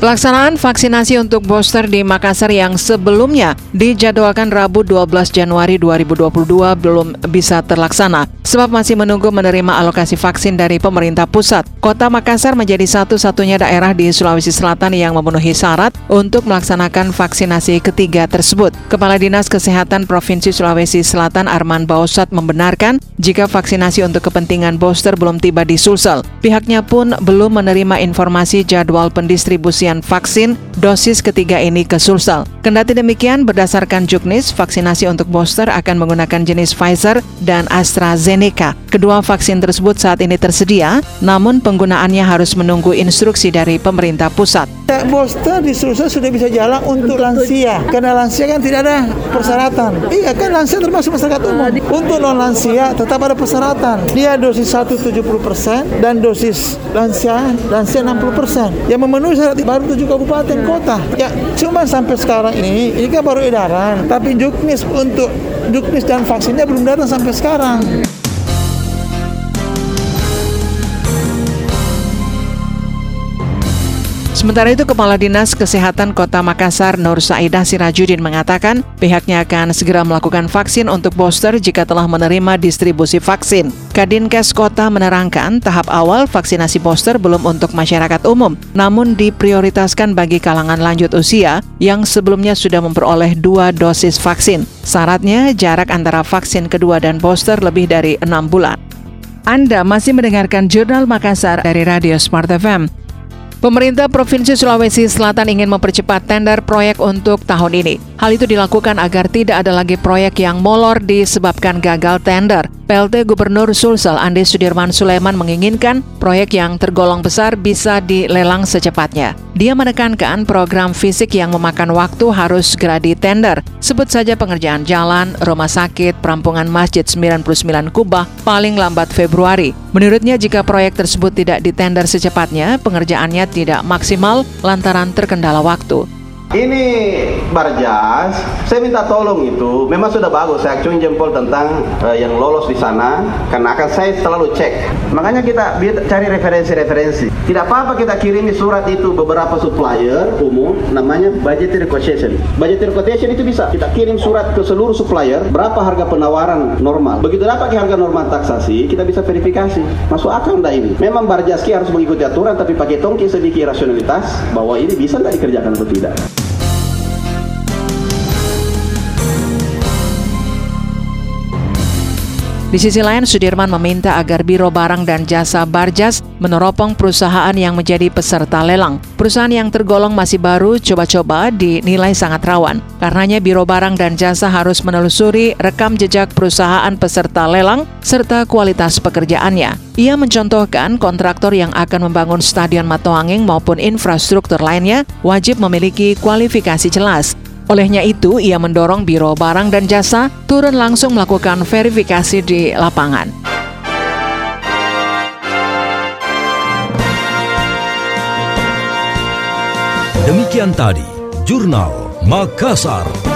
Pelaksanaan vaksinasi untuk booster di Makassar yang sebelumnya dijadwalkan Rabu 12 Januari 2022 belum bisa terlaksana sebab masih menunggu menerima alokasi vaksin dari pemerintah pusat. Kota Makassar menjadi satu-satunya daerah di Sulawesi Selatan yang memenuhi syarat untuk melaksanakan vaksinasi ketiga tersebut. Kepala Dinas Kesehatan Provinsi Sulawesi Selatan Arman Bausat membenarkan jika vaksinasi untuk kepentingan booster belum tiba di Sulsel. Pihaknya pun belum menerima informasi jadwal pendistribusian pemberian vaksin dosis ketiga ini ke Sulsel. Kendati demikian, berdasarkan Juknis, vaksinasi untuk booster akan menggunakan jenis Pfizer dan AstraZeneca. Kedua vaksin tersebut saat ini tersedia, namun penggunaannya harus menunggu instruksi dari pemerintah pusat. Booster di Sulsel sudah bisa jalan untuk lansia, karena lansia kan tidak ada persyaratan. Iya kan lansia termasuk masyarakat umum. Untuk non lansia tetap ada persyaratan. Dia dosis 1 70% dan dosis lansia lansia 60%. Yang memenuhi syarat baru tujuh kabupaten kota. Ya cuma sampai sekarang ini ini kan baru edaran, tapi juknis untuk juknis dan vaksinnya belum datang sampai sekarang. Sementara itu, Kepala Dinas Kesehatan Kota Makassar Nur Saidah Sirajudin mengatakan pihaknya akan segera melakukan vaksin untuk booster jika telah menerima distribusi vaksin. Kadinkes Kota menerangkan tahap awal vaksinasi booster belum untuk masyarakat umum, namun diprioritaskan bagi kalangan lanjut usia yang sebelumnya sudah memperoleh dua dosis vaksin. Syaratnya jarak antara vaksin kedua dan booster lebih dari enam bulan. Anda masih mendengarkan Jurnal Makassar dari Radio Smart FM. Pemerintah Provinsi Sulawesi Selatan ingin mempercepat tender proyek untuk tahun ini. Hal itu dilakukan agar tidak ada lagi proyek yang molor disebabkan gagal tender. PLT Gubernur Sulsel Andi Sudirman Sulaiman menginginkan proyek yang tergolong besar bisa dilelang secepatnya. Dia menekankan program fisik yang memakan waktu harus segera ditender. Sebut saja pengerjaan jalan, rumah sakit, perampungan masjid 99 kubah paling lambat Februari. Menurutnya jika proyek tersebut tidak ditender secepatnya, pengerjaannya tidak maksimal lantaran terkendala waktu. Ini Barjas, saya minta tolong itu, memang sudah bagus, saya acung jempol tentang uh, yang lolos di sana, karena akan saya selalu cek. Makanya kita cari referensi-referensi. Tidak apa-apa kita kirimi surat itu beberapa supplier umum, namanya budget quotation. Budget quotation itu bisa kita kirim surat ke seluruh supplier, berapa harga penawaran normal. Begitu dapat harga normal taksasi, kita bisa verifikasi. Masuk akal enggak ini? Memang Barjaski harus mengikuti aturan, tapi pakai tongki sedikit rasionalitas bahwa ini bisa nggak dikerjakan atau tidak. Di sisi lain, Sudirman meminta agar Biro Barang dan Jasa Barjas meneropong perusahaan yang menjadi peserta lelang. Perusahaan yang tergolong masih baru coba-coba dinilai sangat rawan. Karenanya Biro Barang dan Jasa harus menelusuri rekam jejak perusahaan peserta lelang serta kualitas pekerjaannya. Ia mencontohkan kontraktor yang akan membangun stadion Matoanging maupun infrastruktur lainnya wajib memiliki kualifikasi jelas Olehnya itu, ia mendorong Biro Barang dan Jasa turun langsung melakukan verifikasi di lapangan. Demikian tadi, Jurnal Makassar.